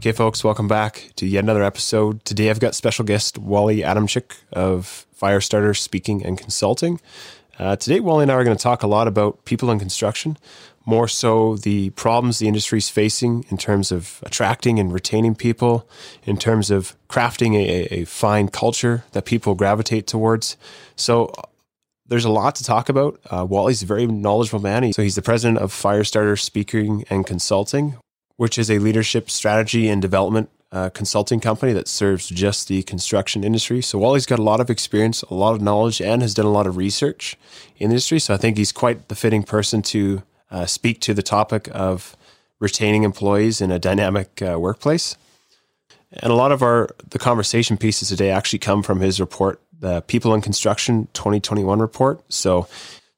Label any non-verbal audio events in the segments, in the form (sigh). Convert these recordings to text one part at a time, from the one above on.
Okay, folks, welcome back to yet another episode. Today I've got special guest Wally Adamczyk of Firestarter Speaking and Consulting. Uh, today, Wally and I are going to talk a lot about people in construction, more so the problems the industry is facing in terms of attracting and retaining people, in terms of crafting a, a fine culture that people gravitate towards. So, there's a lot to talk about. Uh, Wally's a very knowledgeable man. So, he's the president of Firestarter Speaking and Consulting, which is a leadership strategy and development uh, consulting company that serves just the construction industry. So Wally's got a lot of experience, a lot of knowledge, and has done a lot of research in the industry. So I think he's quite the fitting person to uh, speak to the topic of retaining employees in a dynamic uh, workplace. And a lot of our the conversation pieces today actually come from his report, the People in Construction 2021 report. So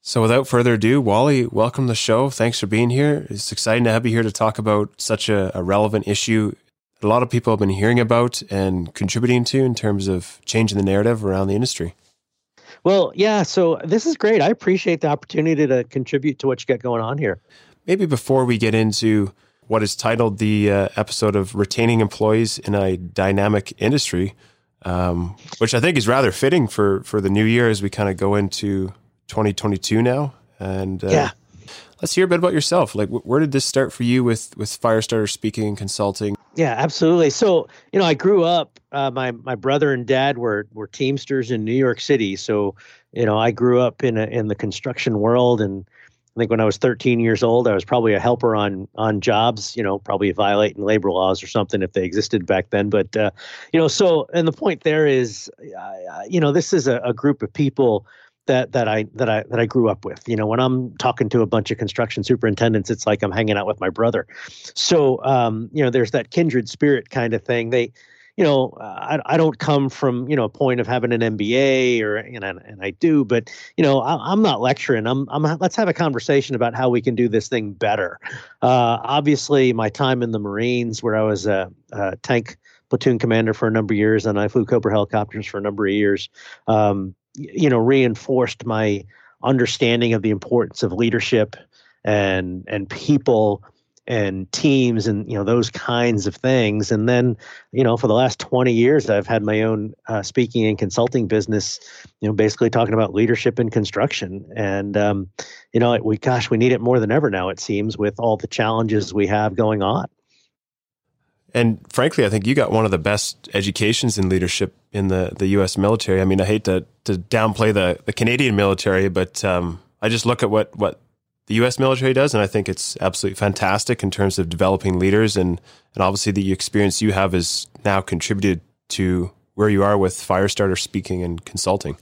so without further ado, Wally, welcome to the show. Thanks for being here. It's exciting to have you here to talk about such a, a relevant issue a lot of people have been hearing about and contributing to in terms of changing the narrative around the industry. Well, yeah, so this is great. I appreciate the opportunity to contribute to what you got going on here. Maybe before we get into what is titled the uh, episode of retaining employees in a dynamic industry, um, which I think is rather fitting for for the new year as we kind of go into 2022 now. And uh, yeah, let's hear a bit about yourself. Like, where did this start for you with with Firestarter speaking and consulting? Yeah, absolutely. So, you know, I grew up. Uh, my my brother and dad were were Teamsters in New York City. So, you know, I grew up in a, in the construction world, and I think when I was 13 years old, I was probably a helper on on jobs. You know, probably violating labor laws or something if they existed back then. But uh, you know, so and the point there is, uh, you know, this is a, a group of people that that I that I that I grew up with. You know, when I'm talking to a bunch of construction superintendents, it's like I'm hanging out with my brother. So, um, you know, there's that kindred spirit kind of thing. They, you know, I, I don't come from you know a point of having an MBA or you know, and I do, but you know, I, am not lecturing. I'm I'm let's have a conversation about how we can do this thing better. Uh, obviously, my time in the Marines, where I was a, a tank platoon commander for a number of years, and I flew Cobra helicopters for a number of years. Um, you know reinforced my understanding of the importance of leadership and and people and teams and you know those kinds of things. And then you know for the last 20 years i've had my own uh, speaking and consulting business you know basically talking about leadership in construction. And um, you know we gosh we need it more than ever now it seems with all the challenges we have going on and frankly, I think you got one of the best educations in leadership in the, the U.S. military. I mean, I hate to, to downplay the, the Canadian military, but um, I just look at what, what the U.S. military does, and I think it's absolutely fantastic in terms of developing leaders. And, and obviously, the experience you have has now contributed to where you are with Firestarter speaking and consulting.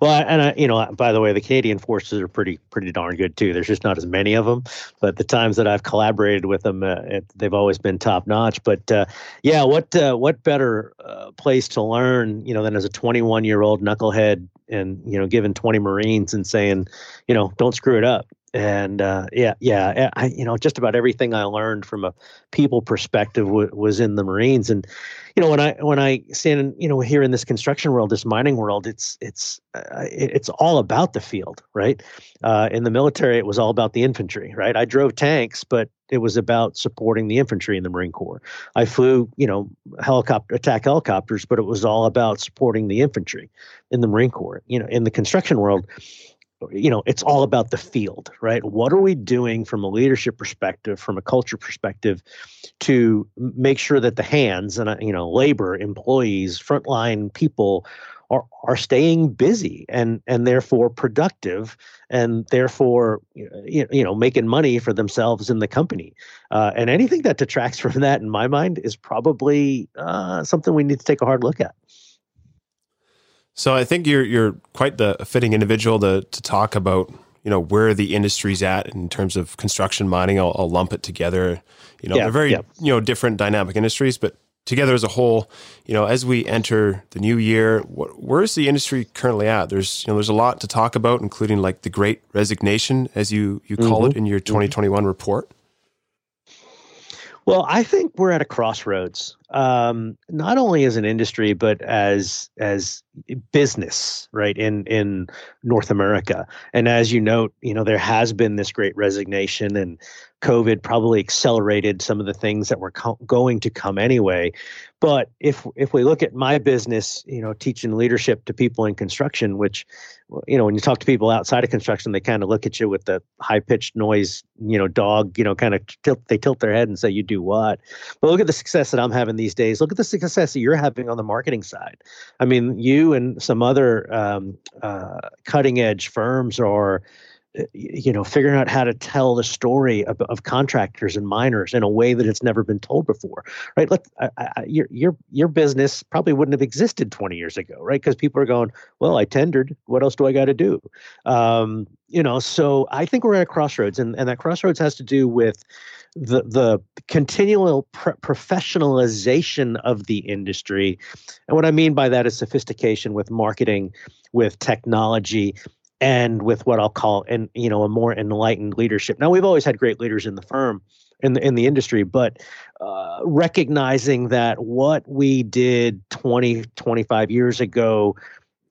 Well, and I, you know, by the way, the Canadian forces are pretty pretty darn good too. There's just not as many of them, but the times that I've collaborated with them, uh, it, they've always been top notch. But uh, yeah, what uh, what better uh, place to learn, you know, than as a 21 year old knucklehead and you know, given 20 Marines and saying, you know, don't screw it up and uh, yeah, yeah, I, you know, just about everything I learned from a people perspective w- was in the Marines, and you know, when I when I stand, you know, here in this construction world, this mining world, it's it's uh, it's all about the field, right? Uh, in the military, it was all about the infantry, right? I drove tanks, but it was about supporting the infantry in the Marine Corps. I flew, you know, helicopter attack helicopters, but it was all about supporting the infantry in the Marine Corps. You know, in the construction world you know it's all about the field right? What are we doing from a leadership perspective from a culture perspective to make sure that the hands and uh, you know labor employees frontline people are are staying busy and and therefore productive and therefore you know making money for themselves in the company. Uh, and anything that detracts (laughs) from that in my mind is probably uh, something we need to take a hard look at so I think you're you're quite the fitting individual to to talk about you know where the industry's at in terms of construction mining. I'll, I'll lump it together. You know, yeah, they're very yeah. you know different dynamic industries, but together as a whole, you know, as we enter the new year, what, where's the industry currently at? There's you know there's a lot to talk about, including like the Great Resignation, as you you call mm-hmm. it in your 2021 mm-hmm. report. Well, I think we're at a crossroads. Um, not only as an industry but as as business, right in in North America. And as you note, you know there has been this great resignation, and COVID probably accelerated some of the things that were co- going to come anyway. But if if we look at my business, you know, teaching leadership to people in construction, which, you know, when you talk to people outside of construction, they kind of look at you with the high pitched noise, you know, dog, you know, kind of tilt they tilt their head and say, "You do what?" But look at the success that I'm having these days. Look at the success that you're having on the marketing side. I mean, you and some other um, uh, cutting edge firms are you know figuring out how to tell the story of, of, contractors and miners in a way that it's never been told before right? Look I, I, your your your business probably wouldn't have existed 20 years ago right? Because people are going well i tendered. What else do i got to do? Um, you know so i think we're at a crossroads and, and that crossroads has to do with the the continual professionalization of the industry. And what i mean by that is sophistication with marketing with technology and with what I'll call and you know a more enlightened leadership. Now we've always had great leaders in the firm in the in the industry, but uh, recognizing that what we did 20 25 years ago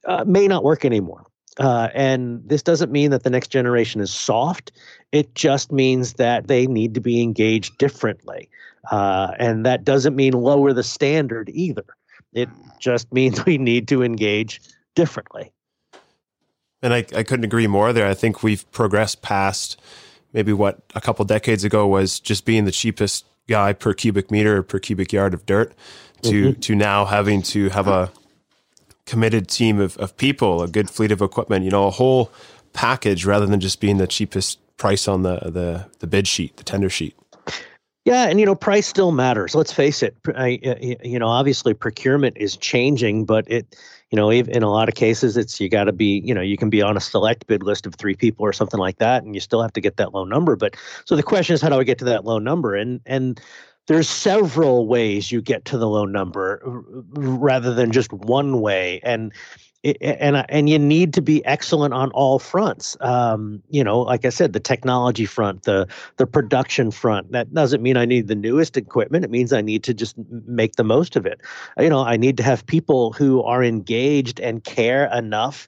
uh, may not work anymore. Uh, and this doesn't mean that the next generation is soft. It just means that they need to be engaged differently. Uh, and that doesn't mean lower the standard either. It just means (laughs) we need to engage differently. And I, I couldn't agree more there. I think we've progressed past maybe what a couple decades ago was just being the cheapest guy per cubic meter per cubic yard of dirt to mm-hmm. to now having to have a committed team of, of people, a good fleet of equipment, you know, a whole package rather than just being the cheapest price on the the, the bid sheet, the tender sheet. Yeah, and you know, price still matters. Let's face it. I, you know, obviously procurement is changing, but it you know, in a lot of cases, it's you got to be, you know, you can be on a select bid list of three people or something like that, and you still have to get that low number. But so the question is, how do I get to that low number? And and there's several ways you get to the low number rather than just one way. And and and you need to be excellent on all fronts. Um, you know, like I said, the technology front, the the production front. That doesn't mean I need the newest equipment. It means I need to just make the most of it. You know, I need to have people who are engaged and care enough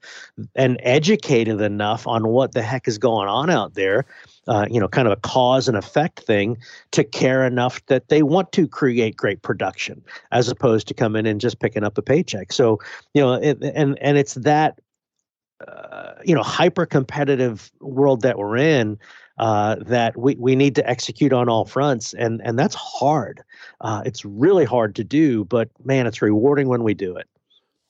and educated enough on what the heck is going on out there uh, you know, kind of a cause and effect thing to care enough that they want to create great production as opposed to coming in and just picking up a paycheck. So, you know, it, and and it's that uh, you know hyper competitive world that we're in uh, that we, we need to execute on all fronts and and that's hard. Uh, it's really hard to do but man it's rewarding when we do it.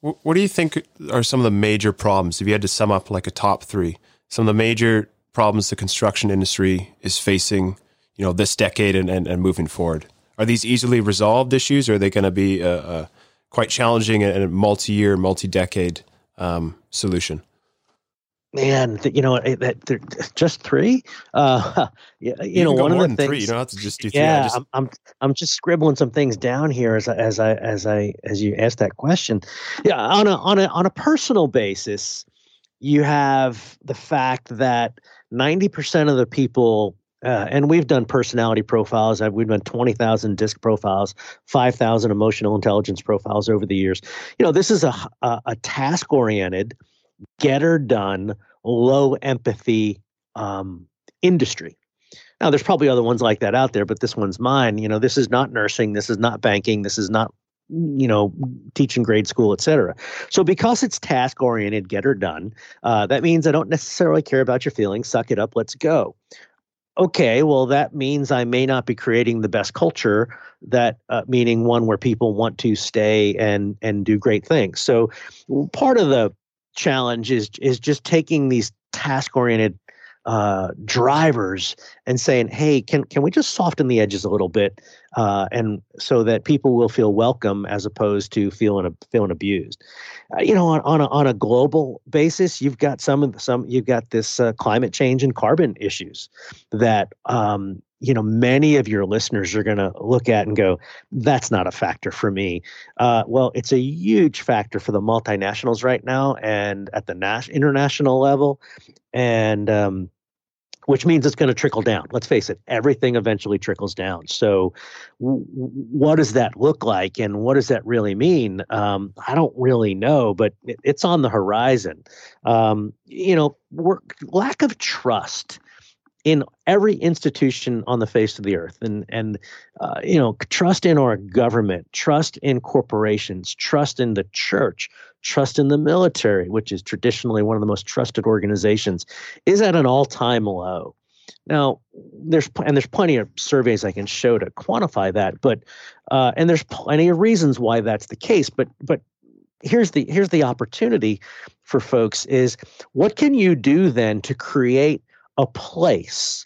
What do you think are some of the major problems? If you had to sum up like a top three some of the major problems the construction industry is facing, you know, this decade and, and, and moving forward? Are these easily resolved issues, or are they going to be a, a, quite challenging and a multi-year, multi-decade um, solution? Man, you know that just three. Uh, (laughs) you, you know, one of the things. Three. You don't have to just do three. Yeah, just, I'm, I'm, I'm just scribbling some things down here as I, as I as I as you ask that question. Yeah, on a on a on a personal basis, you have the fact that 90% of the people uh, and we've done personality profiles. We've done 20,000 disc profiles, 5,000 emotional intelligence profiles over the years. You know, this is a, a, a task oriented, get her done, low empathy um, industry. Now, there's probably other ones like that out there, but this one's mine. You know, this is not nursing. This is not banking. This is not you know teaching grade school etc so because it's task oriented get her done uh, that means i don't necessarily care about your feelings. Suck it up. Let's go. Okay well that means i may not be creating the best culture that uh, meaning one where people want to stay and and do great things. So part of the challenge is is just taking these task oriented uh, drivers and saying, "Hey, can can we just soften the edges a little bit, uh, and so that people will feel welcome as opposed to feeling feeling abused." Uh, you know, on on a, on a global basis, you've got some some you've got this uh, climate change and carbon issues that um, you know many of your listeners are going to look at and go that's not a factor for me uh, well it's a huge factor for the multinationals right now and at the nas- international level and um, which means it's going to trickle down. Let's face it, everything eventually trickles down. So, w- what does that look like, and what does that really mean? Um, I don't really know, but it, it's on the horizon. Um, you know, lack of trust in every institution on the face of the earth and and uh, you know trust in our government trust in corporations trust in the church trust in the military which is traditionally one of the most trusted organizations is at an all-time low. Now there's and there's plenty of surveys i can show to quantify that but uh, and there's plenty of reasons why that's the case but but here's the here's the opportunity for folks is what can you do then to create a place,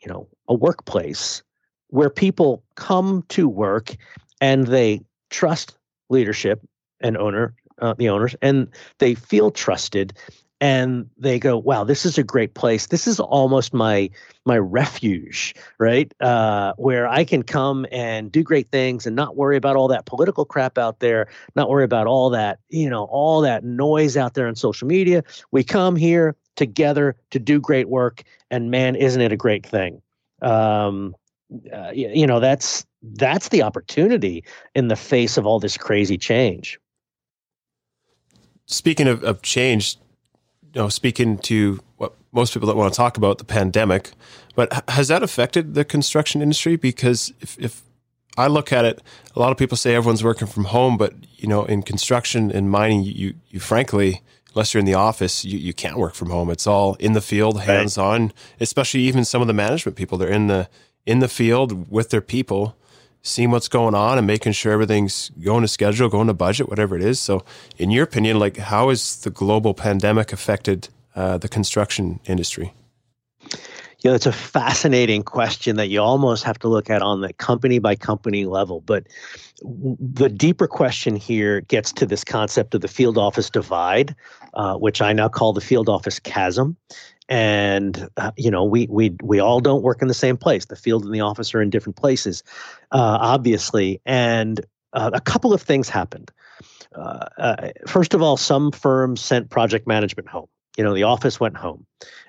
you know, a workplace where people come to work and they trust leadership and owner, uh, the owners, and they feel trusted and they go wow this is a great place this is almost my my refuge right uh, where i can come and do great things and not worry about all that political crap out there not worry about all that you know all that noise out there on social media we come here together to do great work. And man, isn't it a great thing? Um, uh, you know, that's that's the opportunity in the face of all this crazy change. Speaking of, of change, you know, speaking to what most people don't want to talk about the pandemic, but has that affected the construction industry? Because if, if I look at it, a lot of people say everyone's working from home, but you know, in construction and mining, you, you frankly, unless you're in the office, you, you can't work from home. It's all in the field, hands on. Right. Especially even some of the management people, they're in the in the field with their people, seeing what's going on and making sure everything's going to schedule, going to budget, whatever it is. So, in your opinion, like how has the global pandemic affected uh, the construction industry? You know, it's a fascinating question that you almost have to look at on the company by company level. But the deeper question here gets to this concept of the field office divide, uh, which I now call the field office chasm. And uh, you know, we we we all don't work in the same place. The field and the office are in different places, uh, obviously. And uh, a couple of things happened. Uh, uh, first of all, some firms sent project management home you know the office went home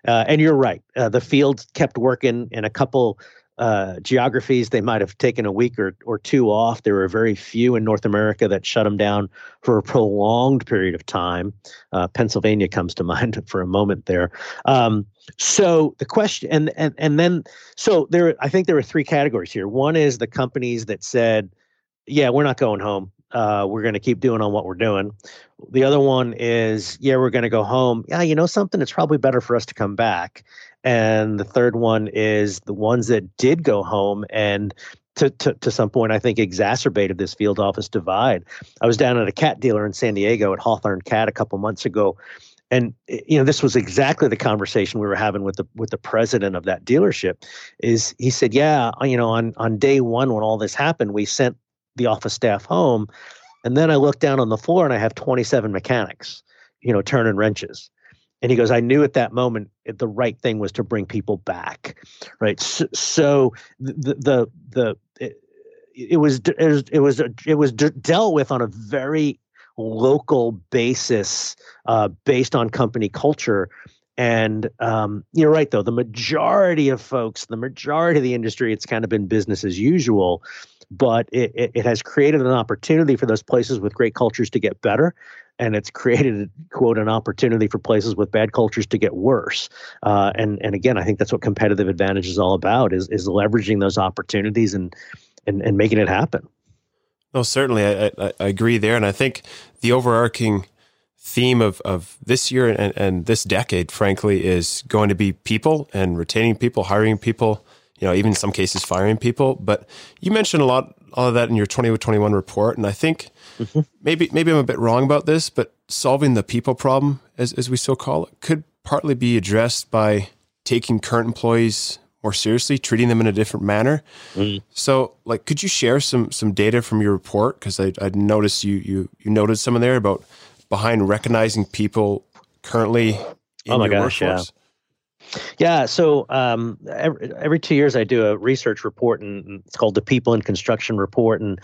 uh, and you're right the field kept working in a couple uh, geographies they might have taken a week or, or two off. There were very few in north america that shut them down for a prolonged period of time. Uh, pennsylvania comes to (laughs) mind for a moment there. Um, so the question and, and and then so there i think there were three categories here. One is the companies that said yeah we're not going home uh, we're going to keep doing on what we're doing. The other one is, yeah, we're going to go home. Yeah, you know something? It's probably better for us to come back. And the third one is the ones that did go home and to, to, to some point, I think exacerbated this field office divide. I was down at a cat dealer in San Diego at Hawthorne Cat a couple months ago, and you know this was exactly the conversation we were having with the with the president of that dealership. Is he said, yeah, you know, on on day one when all this happened, we sent the office staff home. And then I look down on the floor and I have 27 mechanics, you know, turning wrenches. And he goes, I knew at that moment the right thing was to bring people back, right? So, so the the the it, it was it was it was it was dealt with on a very local basis, uh, based on company culture. And um, you're right, though. The majority of folks, the majority of the industry, it's kind of been business as usual but it, it, it has created an opportunity for those places with great cultures to get better and it's created quote an opportunity for places with bad cultures to get worse. Uh, and and again i think that's what competitive advantage is all about is is leveraging those opportunities and and, and making it happen. No certainly. I, I, I agree there. And i think the overarching theme of, of this year and, and this decade frankly is going to be people and retaining people hiring people you know, even in some cases firing people. But you mentioned a lot, all of that in your 2021 report, and I think mm-hmm. maybe maybe I'm a bit wrong about this, but solving the people problem, as as we so call it, could partly be addressed by taking current employees more seriously, treating them in a different manner. Mm. So, like, could you share some some data from your report? Because I I noticed you you you noted some of there about behind recognizing people currently in oh my your gosh, workforce. Yeah. Yeah, so um, every, every, two years I do a research report, and it's called the People in Construction Report. And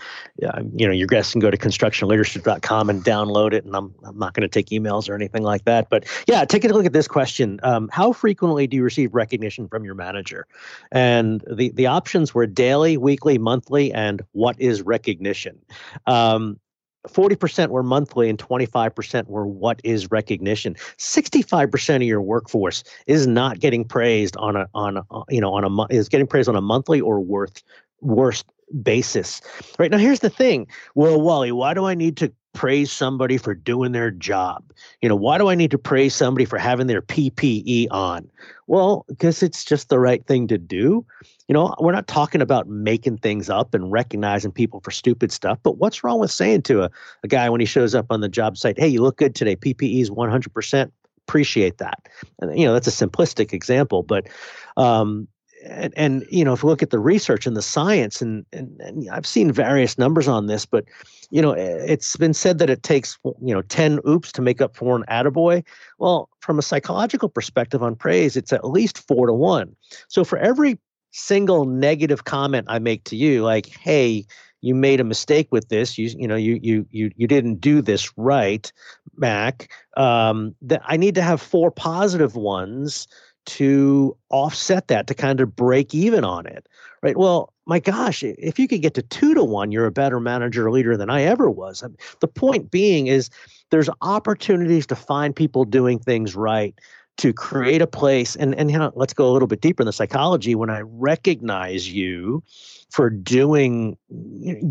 uh, you know, your guests can go to constructionleadership.com and download it. And I'm I'm not going to take emails or anything like that. But yeah, take a look at this question: um, How frequently do you receive recognition from your manager? And the the options were daily, weekly, monthly, and what is recognition? Um, 40% were monthly and 25% were what is recognition. 65% of your workforce is not getting praised on a on a, you know on a is getting praised on a monthly or worth worst basis. Right now here's the thing. Well wally why do i need to praise somebody for doing their job? You know why do i need to praise somebody for having their ppe on well because it's just the right thing to do. You know, we're not talking about making things up and recognizing people for stupid stuff, but what's wrong with saying to a, a guy when he shows up on the job site, hey, you look good today, PPE is 100%, appreciate that. And, you know, that's a simplistic example, but, um, and, and you know, if we look at the research and the science, and, and, and I've seen various numbers on this, but you know, it's been said that it takes you know ten oops to make up for an attaboy. Well, from a psychological perspective on praise, it's at least four to one. So for every single negative comment I make to you, like, hey, you made a mistake with this. You you know you you you you didn't do this right, Mac. Um, that I need to have four positive ones to offset that to kind of break even on it, right? Well, my gosh, if you could get to two to one, you're a better manager or leader than I ever was. The point being is there's opportunities to find people doing things right to create a place and and you know, let's go a little bit deeper in the psychology when i recognize you for doing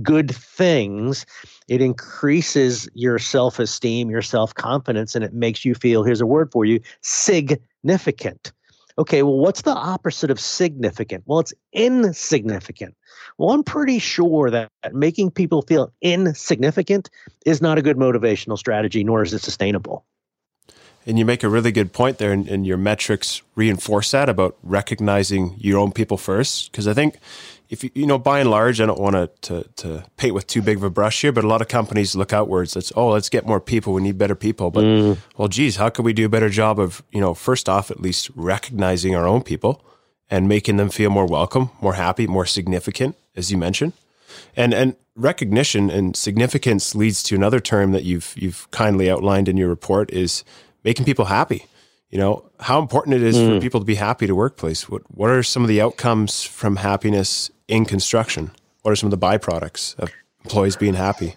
good things it increases your self-esteem your self-confidence and it makes you feel here's a word for you significant okay well what's the opposite of significant well it's insignificant well i'm pretty sure that making people feel insignificant is not a good motivational strategy nor is it sustainable and you make a really good point there, and, and your metrics reinforce that about recognizing your own people first. Because I think, if you, you know, by and large, I don't want to, to to paint with too big of a brush here, but a lot of companies look outwards. It's oh, let's get more people. We need better people. But mm. well, geez, how could we do a better job of you know, first off, at least recognizing our own people and making them feel more welcome, more happy, more significant, as you mentioned. And and recognition and significance leads to another term that you've you've kindly outlined in your report is making people happy. You know, how important it is mm. for people to be happy to workplace. What what are some of the outcomes from happiness in construction? What are some of the byproducts of employees being happy?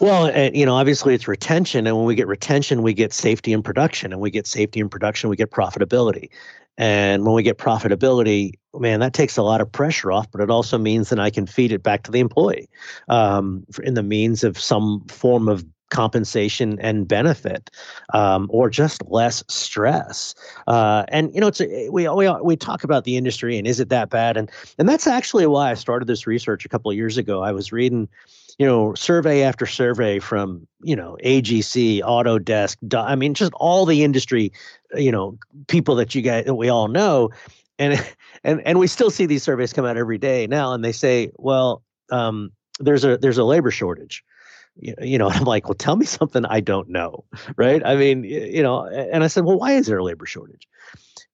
Well, you know, obviously it's retention, and when we get retention, we get safety and production, and we get safety and production, we get profitability. And when we get profitability, man, that takes a lot of pressure off, but it also means that I can feed it back to the employee um, in the means of some form of compensation and benefit um, or just less stress. Uh, and you know it's a, we, we we talk about the industry and is it that bad? And and that's actually why I started this research a couple of years ago. I was reading you know survey after survey from you know AGC Autodesk I mean just all the industry you know people that you guys that we all know. And (laughs) and and we still see these surveys come out every day now and they say well um, there's a there's a labor shortage you know, (laughs) I'm like, well, tell me something I don't know, right? I mean, you know, and I said, well, why is there a labor shortage?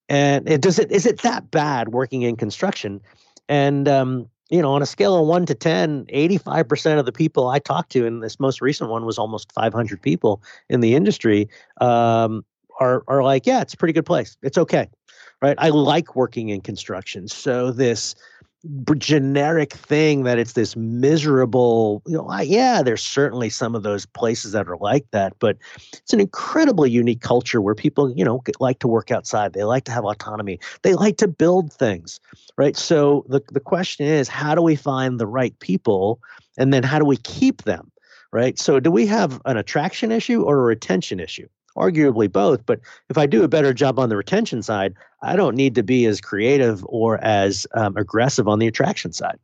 And it does it is it that bad working in construction? And um, you know, on a scale of one to 10, 85% of the people I talked to, and this most recent one was almost 500 people in the industry, um, are are like, yeah, it's a pretty good place. It's okay, right? I like working in construction. So this generic thing that it's this miserable you know I, yeah there's certainly some of those places that are like that but it's an incredibly unique culture where people you know like to work outside they like to have autonomy they like to build things right? So the, the question is how do we find the right people and then how do we keep them right? So do we have an attraction issue or a retention issue arguably both. But if I do a better job on the retention side, I don't need to be as creative or as um, aggressive on the attraction side.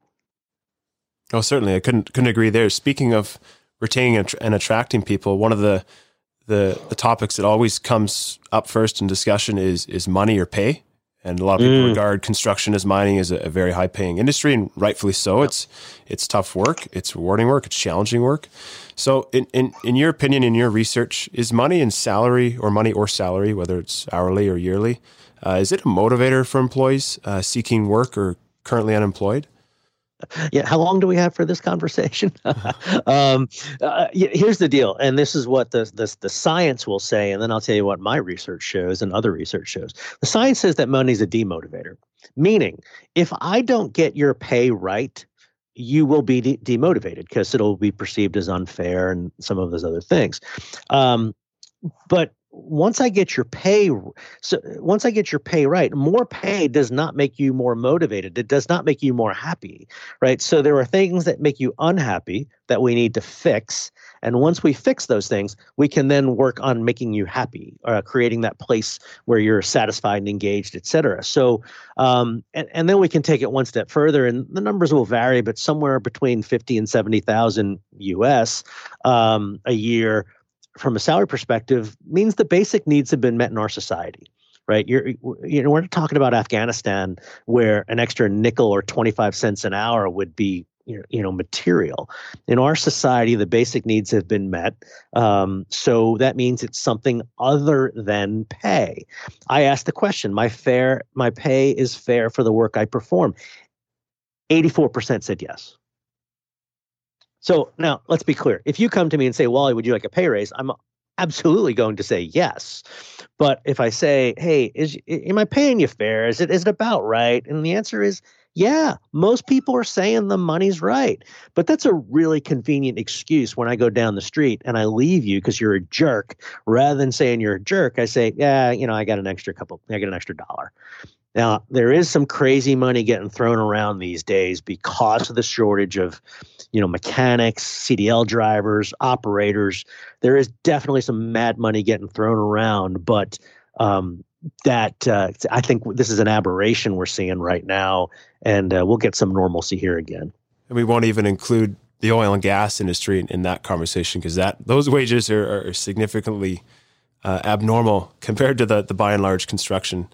Oh, certainly, I couldn't couldn't agree there. Speaking of retaining and attracting people, one of the the the topics that always comes up first in discussion is is money or pay. And a lot of people mm. regard construction as mining as a, a, very high paying industry, and rightfully so. It's it's tough work, it's rewarding work, it's challenging work. So, in, in in your opinion, in your research, is money and salary, or money or salary, whether it's hourly or yearly, uh, is it a motivator for employees uh, seeking work or currently unemployed? (laughs) yeah how long do we have for this conversation? (laughs) Um, uh, here's the deal and this is what the, the, the science will say and then i'll tell you what my research shows and other research shows. The science says that money is a demotivator meaning if i don't get your pay right you will be de- demotivated because it'll be perceived as unfair and some of those other things. Um, but once I get your pay, so once I get your pay right, more pay does not make you more motivated. It does not make you more happy, right? So there are things that make you unhappy that we need to fix. And once we fix those things, we can then work on making you happy, uh, creating that place where you're satisfied and engaged, et cetera. So, um, and, and then we can take it one step further, and the numbers will vary, but somewhere between 50 and 70,000 US um, a year from a salary perspective means the basic needs have been met in our society right? You're you know we're not talking about afghanistan where an extra nickel or 25 cents an hour would be you know material. In our society the basic needs have been met um, so that means it's something other than pay. I asked the question my fair my pay is fair for the work i perform? 84% said yes so now let's be clear. If you come to me and say, Wally, would you like a pay raise? I'm absolutely going to say yes. But if I say, hey, is am I paying you fair? Is it is it about right? And the answer is yeah, most people are saying the money's right. But that's a really convenient excuse when I go down the street and I leave you because you're a jerk. Rather than saying you're a jerk, I say, yeah, you know, I got an extra couple, I got an extra dollar. Now, there is some crazy money getting thrown around these days because of the shortage of, you know, mechanics, CDL drivers, operators. There is definitely some mad money getting thrown around, but um, that uh, I think this is an aberration we're seeing right now, and uh, we'll get some normalcy here again. And we won't even include the oil and gas industry in, in that conversation because that those wages are, are significantly uh, abnormal compared to the the by and large construction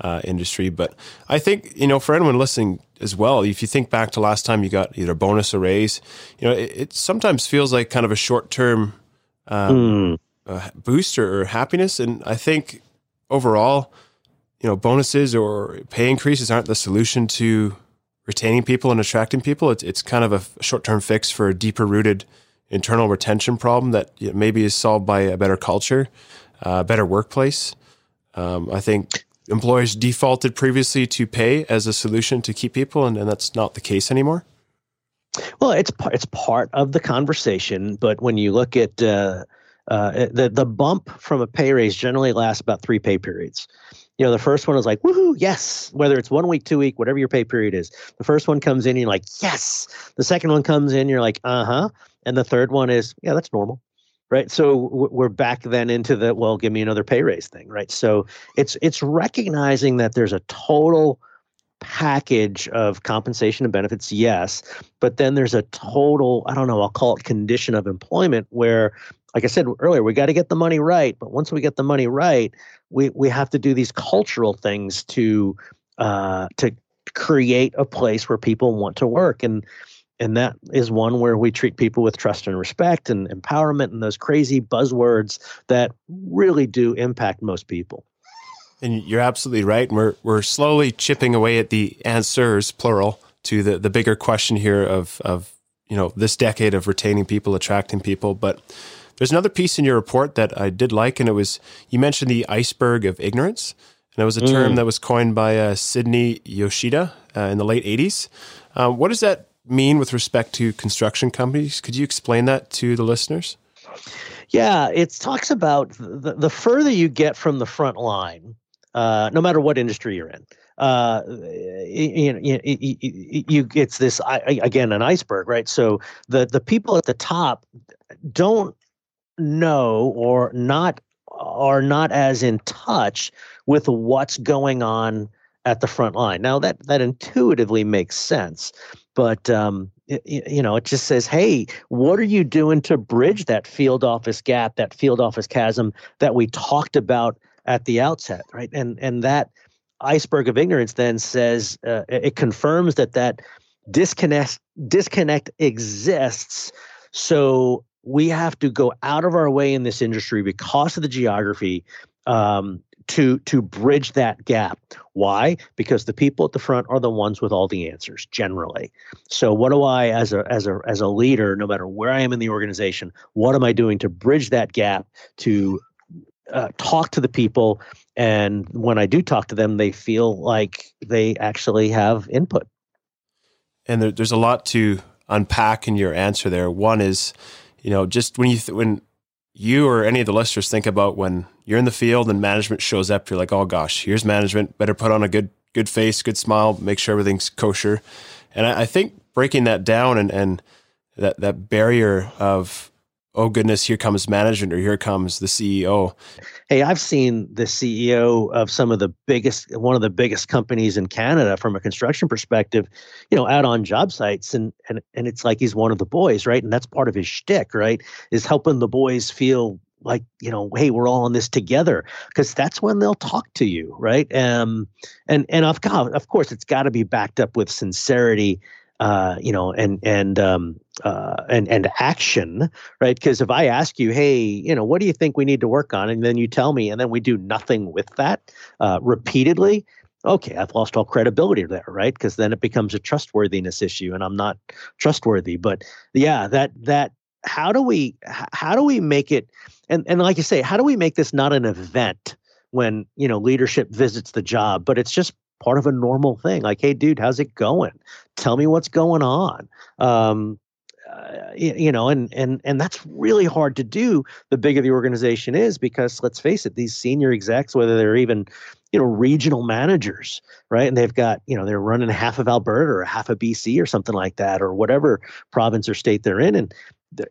uh, industry. But I think, you know, for anyone listening as well, if you think back to last time you got either a bonus or raise, you know, it, it sometimes feels like kind of a short term um, mm. uh, boost or, or happiness. And I think overall, you know, bonuses or pay increases aren't the solution to retaining people and attracting people. It's, it's kind of a short term fix for a deeper rooted internal retention problem that maybe is solved by a better culture, a uh, better workplace. Um, I think employers defaulted previously to pay as a solution to keep people, and, that's not the case anymore? Well, it's it's part of the conversation, but when you look at uh, uh, the the bump from a pay raise generally lasts about three pay periods. You know, the first one is like woohoo, yes. Whether it's one week, two week, whatever your pay period is, the first one comes in, you're like yes. The second one comes in, you're like uh huh, and the third one is yeah, that's normal right? So we're back then into the well give me another pay raise thing right? So it's it's recognizing that there's a total package of compensation and benefits yes but then there's a total i don't know i'll call it condition of employment where like i said earlier we got to get the money right but once we get the money right we we have to do these cultural things to uh to create a place where people want to work. And and that is one where we treat people with trust and respect and empowerment and those crazy buzzwords that really do impact most people. And you're absolutely right. We're we're slowly chipping away at the answers, plural, to the, the bigger question here of of you know this decade of retaining people, attracting people. But there's another piece in your report that I did like, and it was you mentioned the iceberg of ignorance, and it was a term mm. that was coined by uh, Sidney Yoshida uh, in the late '80s. Uh, what does that mean with respect to construction companies? Could you explain that to the listeners? Yeah, it talks about the, the further you get from the front line, uh, no matter what industry you're in. Uh, you, you, you, you, it's this again an iceberg, right? So the the people at the top don't know or not are not as in touch with what's going on at the front line. Now that that intuitively makes sense, but um, it, you know, it just says, "Hey, what are you doing to bridge that field office gap, that field office chasm that we talked about at the outset, right?" And and that iceberg of ignorance then says uh, it confirms that that disconnect disconnect exists. So we have to go out of our way in this industry because of the geography um, to to bridge that gap. Why? Because the people at the front are the ones with all the answers generally. So what do I as a as a as a leader, no matter where I am in the organization, what am I doing to bridge that gap to uh, talk to the people and when I do talk to them, they feel like they actually have input. And there, there's a lot to unpack in your answer there. One is, you know, just when you th- when you or any of the listeners think about when you're in the field and management shows up, you're like, oh gosh, here's management. Better put on a good good face, good smile, make sure everything's kosher. And I, I think breaking that down and and that that barrier of oh goodness, here comes management or here comes the CEO. Hey, I've seen the CEO of some of the biggest, one of the biggest companies in Canada from a construction perspective, you know, out on job sites, and and and it's like he's one of the boys, right? And that's part of his shtick, right? Is helping the boys feel like you know hey we're all in this together because that's when they'll talk to you right um and and of of course it's got to be backed up with sincerity uh, you know, and and um, uh, and and action, right? Because if I ask you, hey, you know, what do you think we need to work on, and then you tell me, and then we do nothing with that uh, repeatedly, okay, I've lost all credibility there, right? Because then it becomes a trustworthiness issue, and I'm not trustworthy. But yeah, that that how do we how do we make it? And and like you say, how do we make this not an event? when you know leadership visits the job but it's just part of a normal thing. Like, hey, dude, how's it going? Tell me what's going on. Um, uh, you know, and and and that's really hard to do. The bigger the organization is, because let's face it, these senior execs, whether they're even you know regional managers, right, and they've got you know they're running half of Alberta or half of BC or something like that, or whatever province or state they're in, and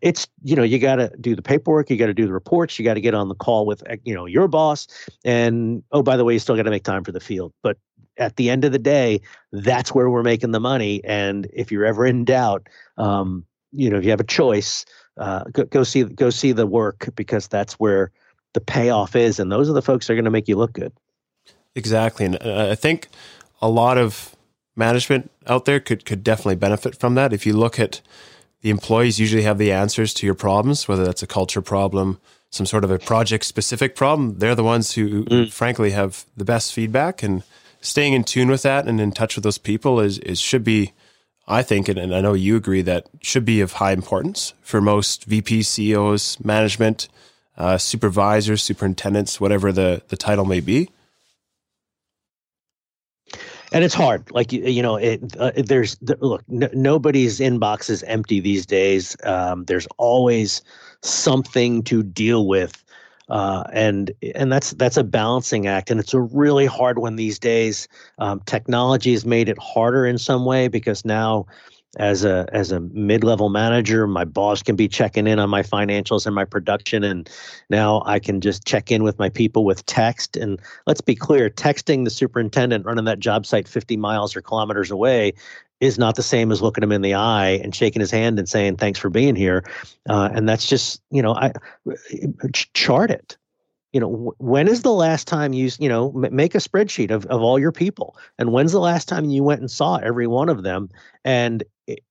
it's you know you got to do the paperwork you got to do the reports you got to get on the call with you know your boss and oh by the way you still got to make time for the field but at the end of the day, that's where we're making the money. And if you're ever in doubt, um, you know, if you have a choice, uh, go, go see go see the work because that's where the payoff is, and those are the folks that are going to make you look good. Exactly, and uh, I think a lot of management out there could could definitely benefit from that. If you look at the employees, usually have the answers to your problems, whether that's a culture problem, some sort of a project specific problem. They're the ones who, mm. frankly, have the best feedback and staying in tune with that and in touch with those people is, is should be, I think, and, and I know you agree that should be of high importance for most VPs, CEOs, management, uh, supervisors, superintendents, whatever the, the title may be. And it's hard, like you, you know, it, uh, there's look, n- nobody's inbox is empty these days. Um, there's always something to deal with uh, and and that's that's a balancing act, and it's a really hard one these days. Um, technology has made it harder in some way because now, as a as a mid level manager, my boss can be checking in on my financials and my production, and now I can just check in with my people with text. And let's be clear, texting the superintendent running that job site 50 miles or kilometers away is not the same as looking him in the eye and shaking his hand and saying thanks for being here. Uh, and that's just you know i chart it. You know when is the last time you you know make a spreadsheet of, of all your people? And when's the last time you went and saw every one of them? And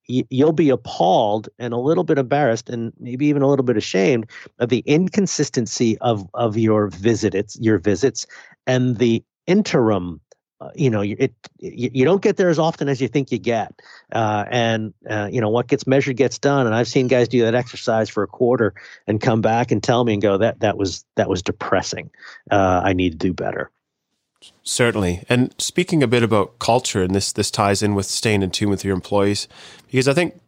you'll be appalled and a little bit embarrassed and maybe even a little bit ashamed of the inconsistency of of your visits your visits and the interim uh, you know, it you, you, don't get there as often as you think you get, uh, and uh, you know what gets measured gets done. And I've seen guys do that exercise for a quarter and come back and tell me and go that that was that was depressing. Uh, I need to do better. Certainly. And speaking a bit about culture, and this this ties in with staying in tune with your employees, because I think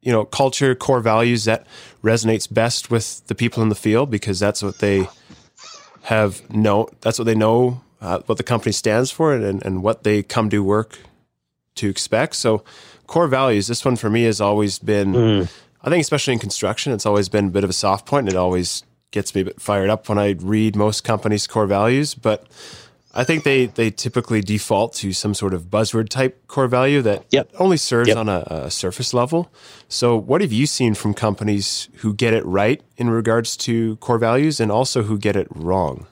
you know culture, core values that resonates best with the people in the field because that's what they have know. That's what they know uh, what the company stands for and, and what they come to work to expect. So, core values. This one for me has always been, mm. I think, especially in construction, it's always been a bit of a soft point. And it always gets me a bit fired up when I read most companies' core values. But I think they they typically default to some sort of buzzword type core value that yep. only serves yep. on a, a, surface level. So, what have you seen from companies who get it right in regards to core values, and also who get it wrong?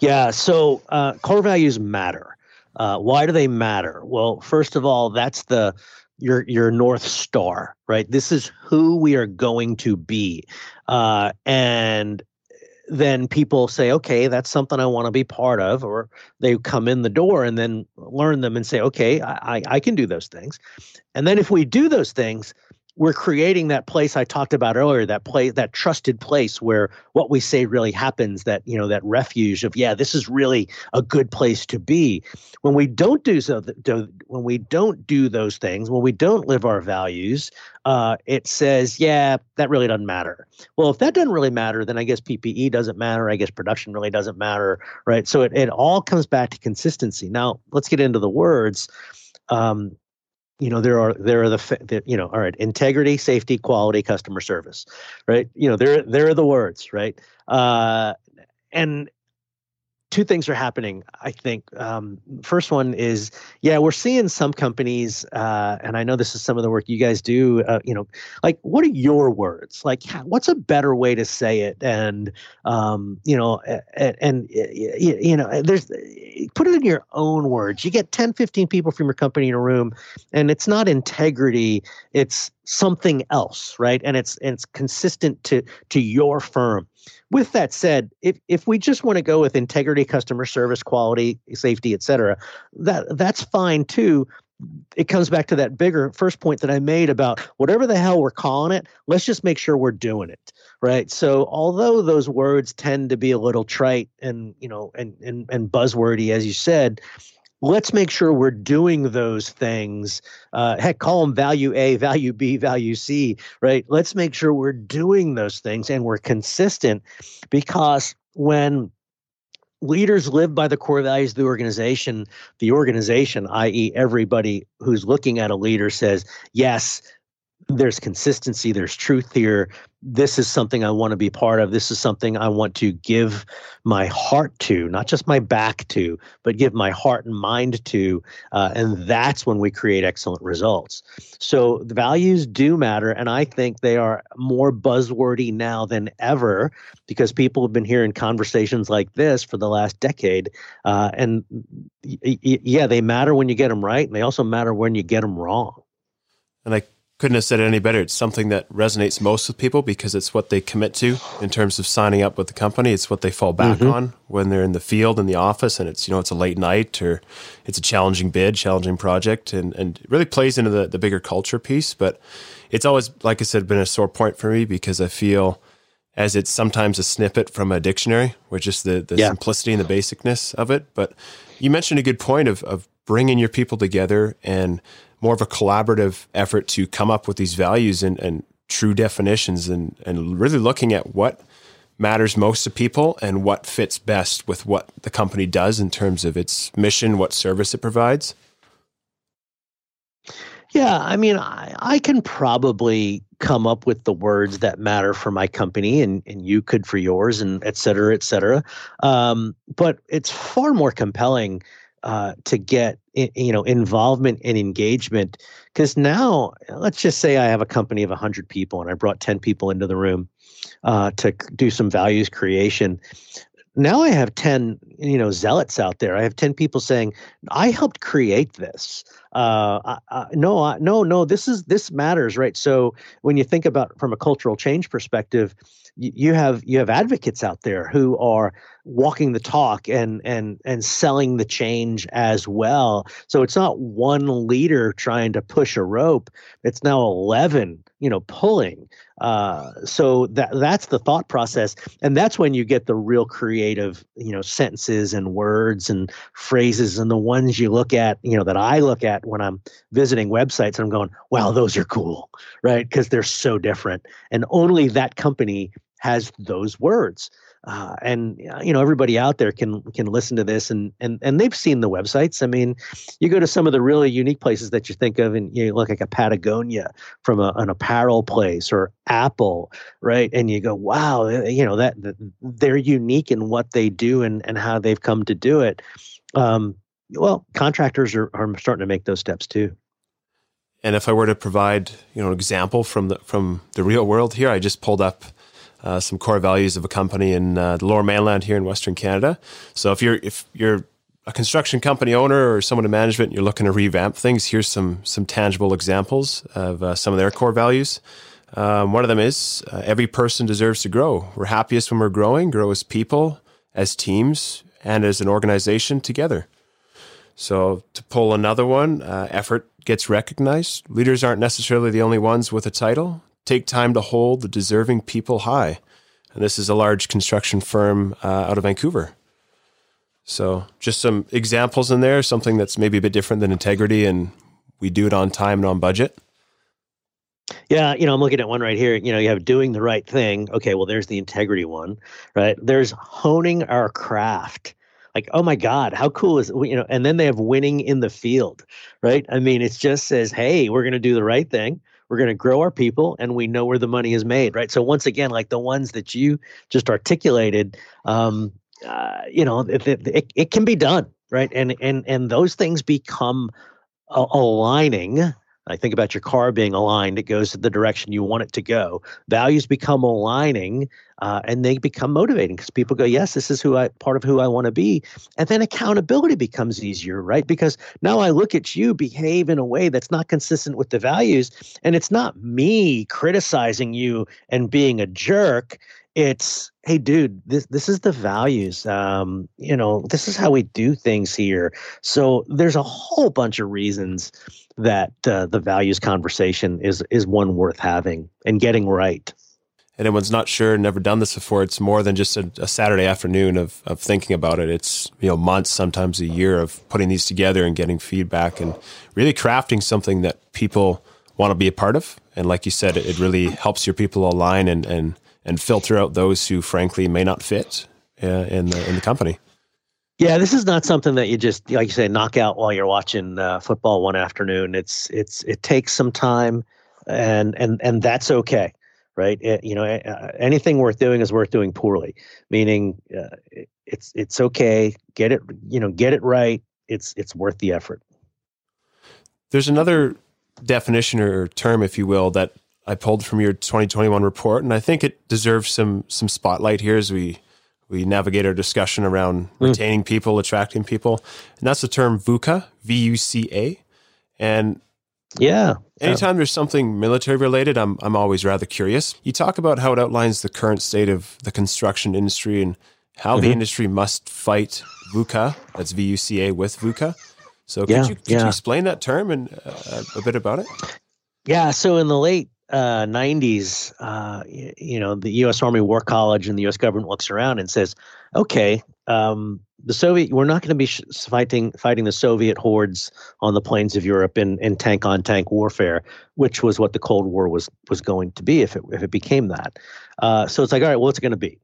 Yeah, so uh, core values matter. Uh, why do they matter? Well, first of all, that's the your your north star, right? This is who we are going to be, uh, and then people say, okay, that's something I want to be part of, or they come in the door and then learn them and say, okay, I, I can do those things. And then if we do those things, we're creating that place I talked about earlier, that place, that trusted place where what we say really happens, that, you know, that refuge of, yeah, this is really a good place to be. When we don't do so, when we don't do those things, when we don't live our values, uh, it says, yeah, that really doesn't matter. Well, if that doesn't really matter, then I guess PPE doesn't matter. I guess production really doesn't matter, right? So it, it all comes back to consistency. Now, let's get into the words. Um, you know there are there are the, the, you know all right integrity safety quality customer service right? You know there there are the words right? Uh and two things are happening i think. Um, first one is yeah we're seeing some companies uh, and i know this is some of the work you guys do uh, you know like what are your words? Like what's a better way to say it? And um, you know and, and you know there's put it in your own words. You get 10 15 people from your company in a room and it's not integrity it's something else right and it's and it's consistent to to your firm with that said, if if we just want to go with integrity, customer service, quality, safety, et cetera, that that's fine too. It comes back to that bigger first point that I made about whatever the hell we're calling it, let's just make sure we're doing it. Right. So although those words tend to be a little trite and you know and and, and buzzwordy, as you said, let's make sure we're doing those things. Uh, heck, call them value A, value B, value C, right? Let's make sure we're doing those things and we're consistent because when leaders live by the core values of the organization, the organization, i.e., everybody who's looking at a leader, says, yes, there's consistency, there's truth here. This is something I want to be part of. This is something I want to give my heart to, not just my back to, but give my heart and mind to. Uh, and that's when we create excellent results. So the values do matter. And I think they are more buzzwordy now than ever because people have been hearing conversations like this for the last decade. Uh, and y- y- yeah, they matter when you get them right. And they also matter when you get them wrong. And I couldn't have said it any better. It's something that resonates most with people because it's what they commit to in terms of signing up with the company. It's what they fall back mm-hmm. on when they're in the field in the office and it's you know it's a late night or it's a challenging bid, challenging project, and and it really plays into the the bigger culture piece. But it's always like I said been a sore point for me because I feel as it's sometimes a snippet from a dictionary, which is the the yeah. simplicity and the basicness of it. But you mentioned a good point of of bringing your people together and more of a collaborative effort to come up with these values and, and true definitions and, and really looking at what matters most to people and what fits best with what the company does in terms of its mission, what service it provides? Yeah, I mean, I, I can probably come up with the words that matter for my company and, and you could for yours and et cetera, et cetera. Um, but it's far more compelling uh, to get you know involvement and engagement because now let's just say i have a company of 100 people and i brought 10 people into the room uh, to do some values creation. Now i have 10 you know zealots out there. I have 10 people saying i helped create this. Uh, I, no I, no no this is this matters right? So when you think about from a cultural change perspective you have you have advocates out there who are walking the talk and and and selling the change as well. So it's not one leader trying to push a rope. It's now 11 you know pulling. Uh, so that that's the thought process. And that's when you get the real creative you know sentences and words and phrases and the ones you look at you know that i look at when i'm visiting websites and i'm going wow those are cool right? Because they're so different. And only that company has those words. Uh, and you know everybody out there can can listen to this and and and they've seen the websites. I mean, you go to some of the really unique places that you think of, and you look like a Patagonia from a, an apparel place or Apple, right? And you go, wow, you know that, that they're unique in what they do and and how they've come to do it. Um, well, contractors are, are starting to make those steps too. And if I were to provide, you know, an example from the from the real world here, I just pulled up uh, some core values of a company in uh, the Lower Mainland here in Western Canada. So if you're if you're a construction company owner or someone in management, and you're looking to revamp things. Here's some some tangible examples of uh, some of their core values. Um, one of them is uh, every person deserves to grow. We're happiest when we're growing, grow as people, as teams, and as an organization together. So, to pull another one, uh, effort gets recognized. Leaders aren't necessarily the only ones with a title. Take time to hold the deserving people high. And this is a large construction firm uh, out of Vancouver. So, just some examples in there, something that's maybe a bit different than integrity, and we do it on time and on budget. Yeah, you know, I'm looking at one right here. You know, you have doing the right thing. Okay, well, there's the integrity one, right? There's honing our craft. Like, oh my God, how cool is you know? And then they have winning in the field, right? I mean, it just says, hey, we're going to do the right thing. We're going to grow our people, and we know where the money is made, right? So once again, like the ones that you just articulated, um, uh, you know, it, it, it can be done, right? And and and those things become aligning I think about your car being aligned, it goes to the direction you want it to go. Values become aligning uh, and they become motivating because people go, Yes, this is who I part of who I want to be. And then accountability becomes easier, right? Because now I look at you behave in a way that's not consistent with the values. And it's not me criticizing you and being a jerk it's hey dude this this is the values um you know this is how we do things here. So there's a whole bunch of reasons that uh, the values conversation is is one worth having and getting right. And anyone's not sure never done this before it's more than just a, a, saturday afternoon of, of thinking about it. It's you know months sometimes a year of putting these together and getting feedback and really crafting something that people want to be a part of. And like you said it, it really helps your people align and and and filter out those who frankly may not fit uh, in the in the company. Yeah, this is not something that you just like you say knock out while you're watching uh, football one afternoon. It's it's it takes some time, and and and that's okay, right? It, you know, anything worth doing is worth doing poorly. Meaning, uh, it's it's okay. Get it, you know, get it right. It's it's worth the effort. There's another definition or term, if you will, that I pulled from your 2021 report, and I think it deserves some some spotlight here as we we navigate our discussion around mm. retaining people, attracting people, and that's the term VUCA, V U C A, and yeah. Anytime there's something military related, I'm I'm always rather curious. You talk about how it outlines the current state of the construction industry and how mm-hmm. the industry must fight VUCA. That's V U C A with VUCA. So could yeah, you could yeah. you explain that term and uh, a bit about it? Yeah. So in the late uh, 90s, uh, you, you know, the U.S. Army War College and the U.S. government looks around and says, "Okay, um, the Soviet, we're not going to be sh- fighting fighting the Soviet hordes on the plains of Europe in, in tank on tank warfare, which was what the Cold War was was going to be if it if it became that. Uh, so it's like, all right, what's it going to be?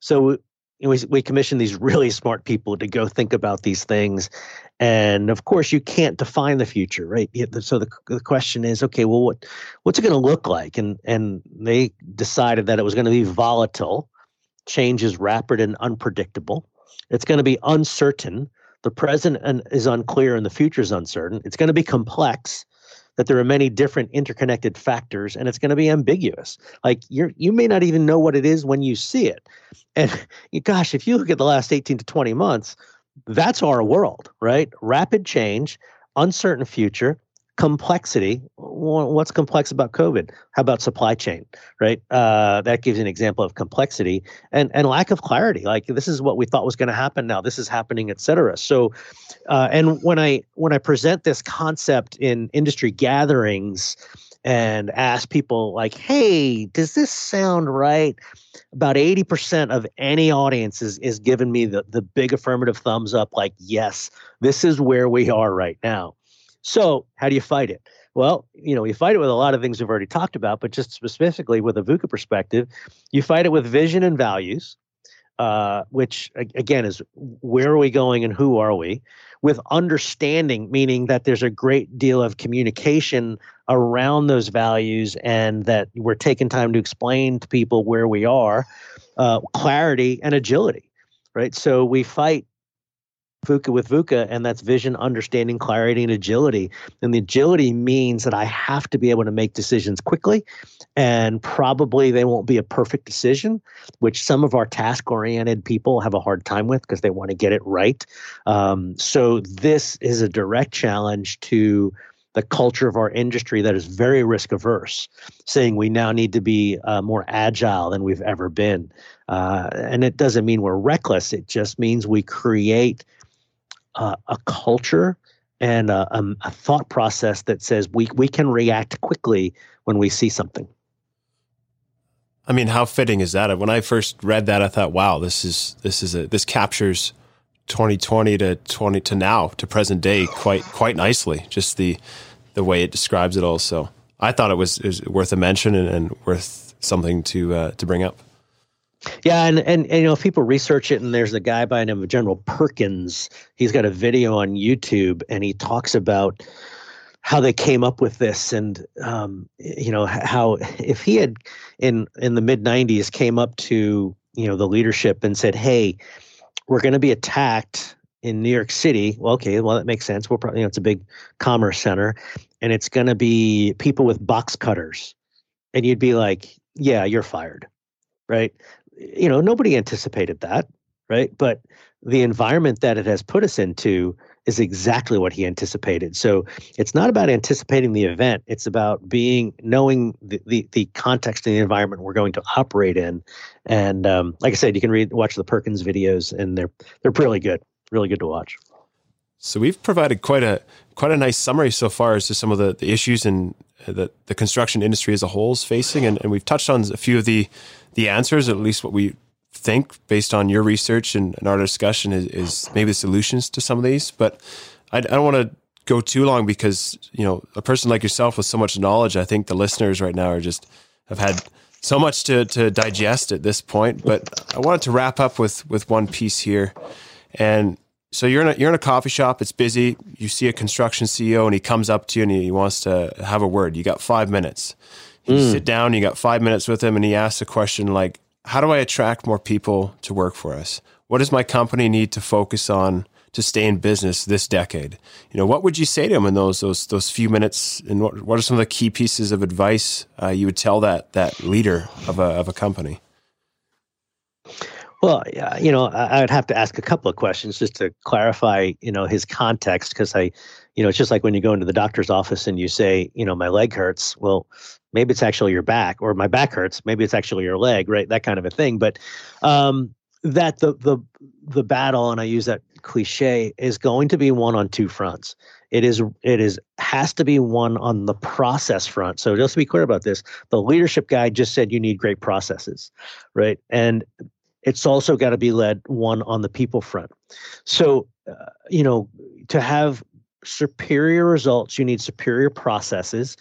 So we, we commission these really smart people to go think about these things and of course you can't define the future right? So the, the question is okay well what what's it going to look like? And and they decided that it was going to be volatile change is rapid and unpredictable. It's going to be uncertain. The present is unclear and the future is uncertain. It's going to be complex that there are many different interconnected factors and it's going to be ambiguous. Like you're you may not even know what it is when you see it. And (laughs) gosh if you look at the last 18 to 20 months that's our world right? Rapid change uncertain future complexity. What's complex about covid? How about supply chain right? Uh, that gives an example of complexity and and lack of clarity. Like this is what we thought was going to happen now this is happening et cetera. So uh, and when i when i present this concept in industry gatherings and ask people like hey does this sound right? about 80% of any audience is, is giving me the, the big affirmative thumbs up like yes this is where we are right now so, how do you fight it? Well, you know, you fight it with a lot of things we've already talked about, but just specifically with a VUCA perspective, you fight it with vision and values, uh, which again is where are we going and who are we? With understanding, meaning that there's a great deal of communication around those values and that we're taking time to explain to people where we are, uh, clarity and agility, right? So we fight VUCA with VUCA, and that's vision, understanding, clarity, and agility. And the agility means that I have to be able to make decisions quickly, and probably they won't be a perfect decision, which some of our task oriented people have a hard time with because they want to get it right. Um, so, this is a direct challenge to the culture of our industry that is very risk averse, saying we now need to be uh, more agile than we've ever been. Uh, and it doesn't mean we're reckless, it just means we create uh, a culture and a, a, a, thought process that says we, we can react quickly when we see something. I mean, how fitting is that? When I first read that, I thought, "Wow, this is this is a this captures 2020 to 20 to now to present day quite quite nicely. Just the the way it describes it all. So I thought it was, it was worth a mention and, and worth something to uh, to bring up. Yeah, and, and, and you know if people research it, and there's a guy by the name of General Perkins. He's got a video on YouTube, and he talks about how they came up with this, and um, you know how if he had in in the mid '90s came up to you know the leadership and said, "Hey, we're going to be attacked in New York City." Well, okay, well that makes sense. We'll probably you know it's a big commerce center, and it's going to be people with box cutters, and you'd be like, "Yeah, you're fired." Right? You know, nobody anticipated that, right? But the environment that it has put us into is exactly what he anticipated. So it's not about anticipating the event; it's about being knowing the the, the context and the environment we're going to operate in. And um, like I said, you can read watch the Perkins videos, and they're they're really good, really good to watch. So we've provided quite a quite a nice summary so far as to some of the, the issues and that the construction industry as a whole is facing, and, and we've touched on a few of the the answers, at least what we think based on your research and, and our discussion is, is, maybe the solutions to some of these. But I, I don't want to go too long because you know a person like yourself with so much knowledge, I think the listeners right now are just have had so much to to digest at this point. But I wanted to wrap up with with one piece here, and so you're in a you're in a coffee shop. It's busy. You see a construction CEO, and he comes up to you and he wants to have a word. You got five minutes. You mm. sit down, you got five minutes with him, and he asks a question like, How do I attract more people to work for us? What does my company need to focus on to stay in business this decade? You know, what would you say to him in those those those few minutes? And what what are some of the key pieces of advice uh, you would tell that that leader of a of a company? Well, yeah, you know, I would have to ask a couple of questions just to clarify, you know, his context because I, you know, it's just like when you go into the doctor's office and you say, you know, my leg hurts. Well, maybe it's actually your back or my back hurts. Maybe it's actually your leg right? That kind of a thing. But um, that the the the battle and i use that cliche is going to be one on two fronts. It is it is has to be one on the process front. So just to be clear about this the leadership guide just said you need great processes right? And it's also got to be led one on the people front so uh, you know to have superior results you need superior processes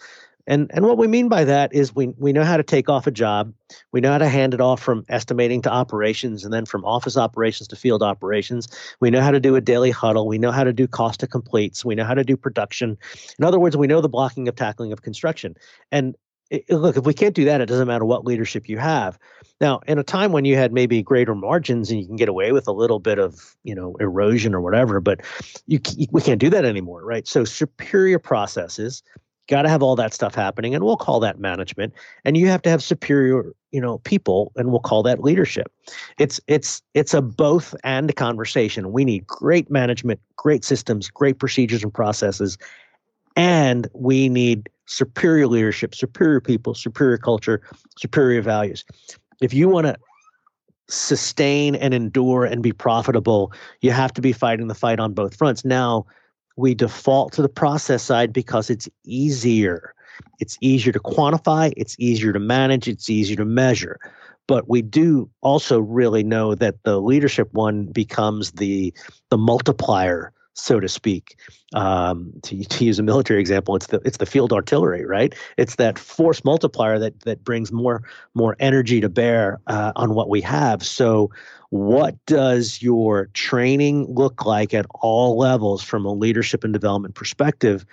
and and what we mean by that is we we know how to take off a job, we know how to hand it off from estimating to operations and then from office operations to field operations. We know how to do a daily huddle, we know how to do cost to completes, we know how to do production. In other words, we know the blocking of tackling of construction. And it, look, if we can't do that, it doesn't matter what leadership you have. Now, in a time when you had maybe greater margins and you can get away with a little bit of, you know, erosion or whatever, but you, we can't do that anymore, right? So superior processes, got to have all that stuff happening and we'll call that management and you have to have superior you know people and we'll call that leadership it's it's it's a both and conversation we need great management great systems great procedures and processes and we need superior leadership superior people superior culture superior values if you want to sustain and endure and be profitable you have to be fighting the fight on both fronts now we default to the process side because it's easier. It's easier to quantify, it's easier to manage, it's easier to measure. But we do also really know that the leadership one becomes the the multiplier so to speak. Um, to, to use a military example, it's the it's the field artillery, right? It's that force multiplier that that brings more more energy to bear uh, on what we have. So what does your training look like at all levels from a leadership and development perspective?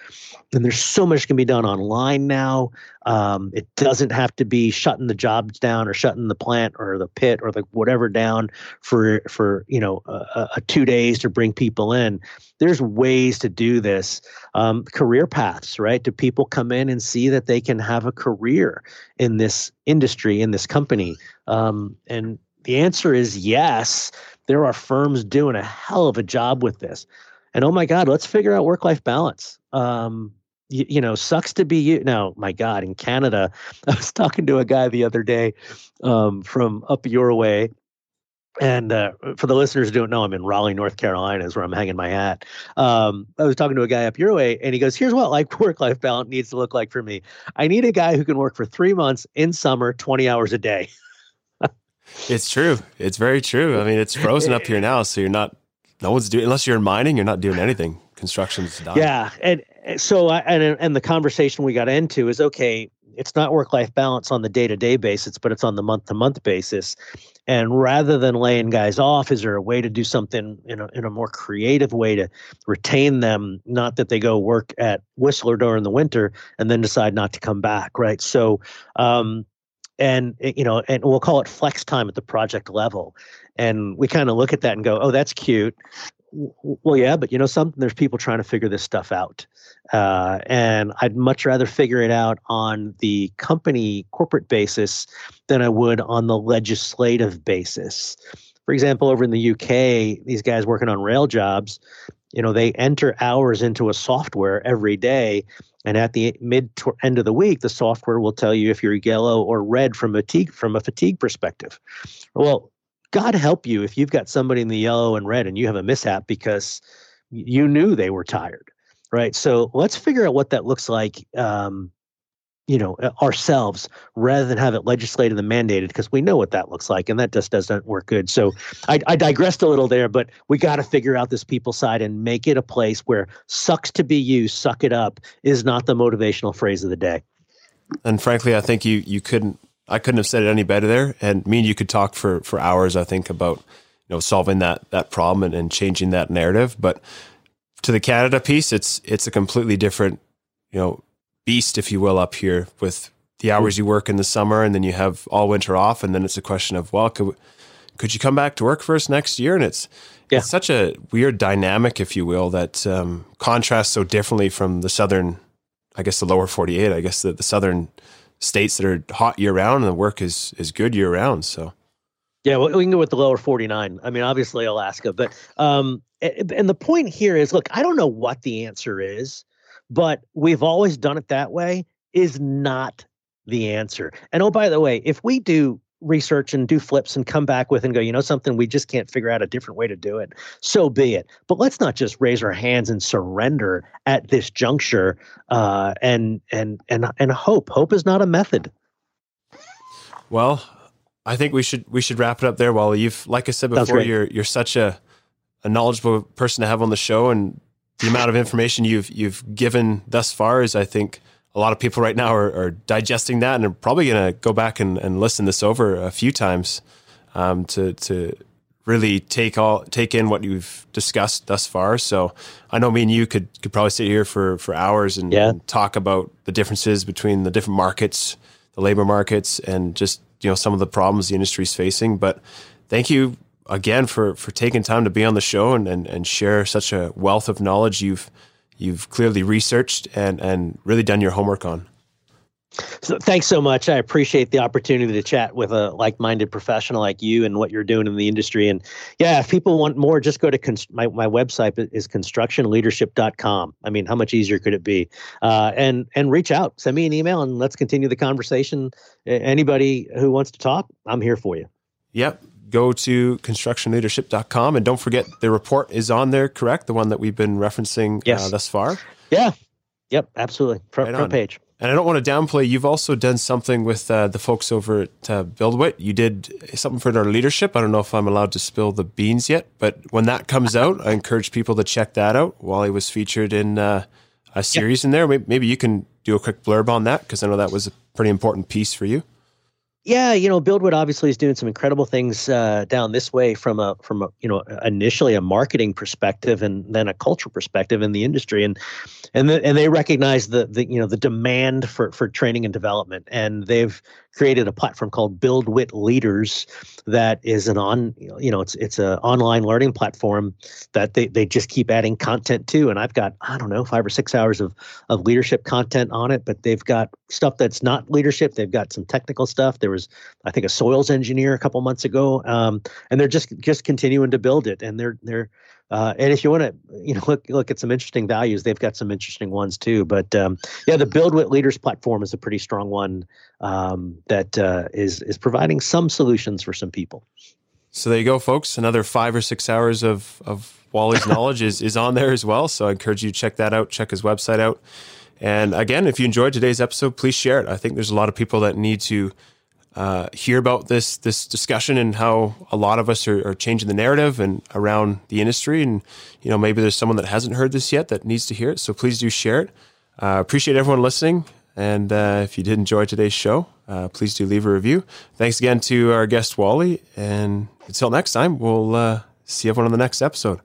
And there's so much can be done online now. Um, it doesn't have to be shutting the jobs down or shutting the plant or the pit or the whatever down for for you know a, a two days to bring people in. There's ways to do this um, career paths right? Do people come in and see that they can have a career in this industry in this company? Um, and the answer is yes there are firms doing a hell of a job with this and oh my god let's figure out work life balance um, you, you, know, sucks to be you. Now, my God, in Canada, (laughs) I was talking to a guy the other day um, from up your way. And uh, for the listeners who don't know, I'm in Raleigh, North Carolina, is where I'm hanging my hat. Um, I was talking to a guy up your way, and he goes, "Here's what like (laughs) work-life balance needs to look like for me. I need a guy who can work for three months in summer, 20 hours a day." It's true. It's very true. I mean, it's frozen up here now, so you're not. No one's doing unless you're in mining. You're not doing anything. Construction's done. Yeah, and so I, and and the conversation we got into is okay it's not work life balance on the day to day basis but it's on the month to month basis and rather than laying guys off is there a way to do something in a, in a more creative way to retain them not that they go work at whistler during the winter and then decide not to come back right so um and eh, you know and we'll call it flex time at the project level. And we kind of look at that and go oh that's cute. Well yeah but you know something there's people trying to figure this stuff out. Uh, and i'd much rather figure it out on the company corporate basis than i would on the legislative basis for example over in the uk these guys working on rail jobs you know they enter hours into a software every day and at the mid to end of the week the software will tell you if you're yellow or red from fatigue from a fatigue perspective well God help you if you've got somebody in the yellow and red and you have a mishap because you knew they were tired, right? So let's figure out what that looks like, um, you know, uh, ourselves rather than have it legislated and mandated because we know what that looks like and that just doesn't work good. So I, I digressed a little there, but we got to figure out this people side and make it a place where sucks to be you, suck it up is not the motivational phrase of the day. And frankly, I think you you couldn't I couldn't have said it any better there. And me and you could talk for for hours. I think about you know solving that that problem and, and changing that narrative. But to the Canada piece, it's it's a completely different you know beast, if you will, up here with the hours you work in the summer and then you have all winter off, and then it's a question of well, could could you come back to work for us next year? And it's yeah. it's such a weird dynamic, if you will, that um, contrasts so differently from the southern, I guess the lower forty eight, I guess the, the southern states that are hot year round and the work is is good year round. So yeah, well, we can go with the lower 49. I mean, obviously Alaska, but um, and the point here is, look, I don't know what the answer is, but we've always done it that way. Is not the answer. And oh, by the way, if we do research and do flips and come back with and go, you know, something we just can't figure out a different way to do it. So be it. But let's not just raise our hands and surrender at this juncture uh, and and and and hope. Hope is not a method. Well, I think we should we should wrap it up there. Wally, you've like I said before, you're you're such a a knowledgeable person to have on the show, and the amount of information you've you've given thus far is, I think a lot of people right now are, are digesting that and are probably going to go back and, and listen this over a few times um, to to really take all take in what you've discussed thus far. So I know me and you could could probably sit here for for hours and, yeah. and talk about the differences between the different markets, the labor markets, and just you know some of the problems the industry is facing. But thank you again for for taking time to be on the show and and, and share such a wealth of knowledge you've you've clearly researched and and really done your homework on. So thanks so much. I appreciate the opportunity to chat with a like-minded professional like you and what you're doing in the industry. And yeah, if people want more, just go to const- my my website is constructionleadership.com. I mean, how much easier could it be? Uh, and and reach out, send me an email, and let's continue the conversation. Anybody who wants to talk, I'm here for you. Yep go to constructionleadership.com and don't forget the report is on there, correct? The one that we've been referencing uh, yes. uh, thus far? Yeah. Yep, absolutely. Front, right front page. And I don't want to downplay, you've also done something with uh, the folks over at uh, BuildWitt. You did something for their leadership. I don't know if I'm allowed to spill the beans yet, but when that comes out, I encourage people to check that out. Wally was featured in uh, a series yep. in there. Maybe you can do a quick blurb on that because I know that was a pretty important piece for you. Yeah, you know, BuildWitt obviously is doing some incredible things uh, down this way from a from a you know initially a marketing perspective and then a culture perspective in the industry, and and the, and they recognize the the you know the demand for for training and development, and they've created a platform called BuildWitt Leaders that is an on you know it's it's an online learning platform that they, they just keep adding content to. And I've got I don't know five or six hours of of leadership content on it but they've got stuff that's not leadership. They've got some technical stuff. There was I think a soils engineer a couple months ago. Um, and they're just just continuing to build it. And they're they're uh, and if you want to, you know, look look at some interesting values, they've got some interesting ones too. But um, yeah, the BuildWitt Leaders platform is a pretty strong one um, that uh, is is providing some solutions for some people. So there you go, folks. Another five or six hours of of Wally's (laughs) knowledge is is on there as well. So I encourage you to check that out. Check his website out. And again, if you enjoyed today's episode, please share it. I think there's a lot of people that need to uh, hear about this this discussion and how a lot of us are, are, changing the narrative and around the industry. And you know, maybe there's someone that hasn't heard this yet that needs to hear it. So please do share it. Uh, appreciate everyone listening. And uh, if you did enjoy today's show, uh, please do leave a review. Thanks again to our guest Wally. And until next time, we'll uh, see everyone on the next episode.